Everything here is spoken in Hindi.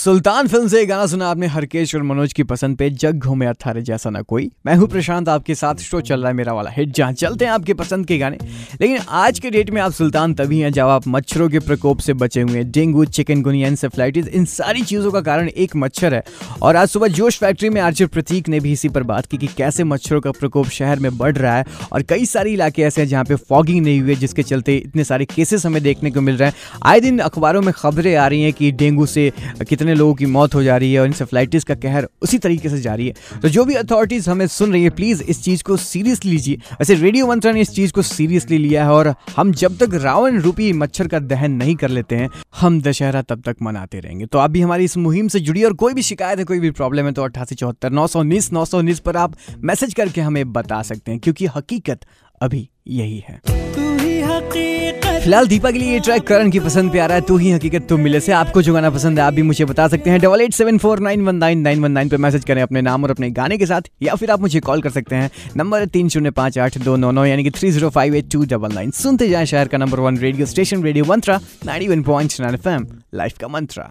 सुल्तान फ़िल्म से गाना सुना आपने हरकेश और मनोज की पसंद पे, जग घूमे अथारे जैसा ना कोई। मैं हूँ प्रशांत, आपके साथ शो चल रहा है मेरा वाला हिट जहाँ चलते हैं आपके पसंद के गाने। लेकिन आज के डेट में आप सुल्तान तभी हैं जब आप मच्छरों के प्रकोप से बचे हुए हैं। डेंगू, चिकन गुनिया इंसेफ्लाइटिस इन सारी चीज़ों का कारण एक मच्छर है। और आज सुबह जोश फैक्ट्री में आर्चर प्रतीक ने भी इसी पर बात की कि कैसे मच्छरों का प्रकोप शहर में बढ़ रहा है। और कई सारे इलाके ऐसे हैं जहाँ पे फॉगिंग नहीं हुई है, जिसके चलते इतने सारे केसेस हमें देखने को मिल रहे हैं। आए दिन अखबारों में खबरें आ रही हैं कि डेंगू से कितने लोगों की मौत हो जा रही है और इंसेफ्लाइटिस का कहर उसी तरीके से जारी है। तो जो भी अथॉरिटीज़ हमें सुन रही है प्लीज़ इस चीज़ को सीरियसली लीजिए। वैसे रेडियो मंत्रा ने इस चीज़ को सीरियसली लिया है और हम जब तक रावण रूपी मच्छर का दहन नहीं कर लेते हैं, हम दशहरा तब तक मनाते रहेंगे। तो आप भी हमारी इस मुहिम से जुड़िए और कोई भी शिकायत है, कोई भी प्रॉब्लम है तो अट्ठासी चौहत्तर नौ सौ उन्नीस, नौ सौ उन्नीस पर आप मैसेज करके हमें बता सकते हैं, क्योंकि हकीकत अभी यही है। फ़िलहाल दीपा के लिए ये ट्रैक करण की पसंद पे आ रहा है तू ही हकीकत तुम मिले से। आपको जो गाना पसंद है आप भी मुझे बता सकते हैं। Double eight seven four nine one nine nine one nine पर मैसेज करें अपने नाम और अपने गाने के साथ या फिर आप मुझे कॉल कर सकते हैं। नंबर तीन शून्य पाँच आठ दो नौ नौ यानी कि three zero five eight two double nine सुनते जाए शहर का number one radio station radio Mantra nine one point nine F life का मंत्रा।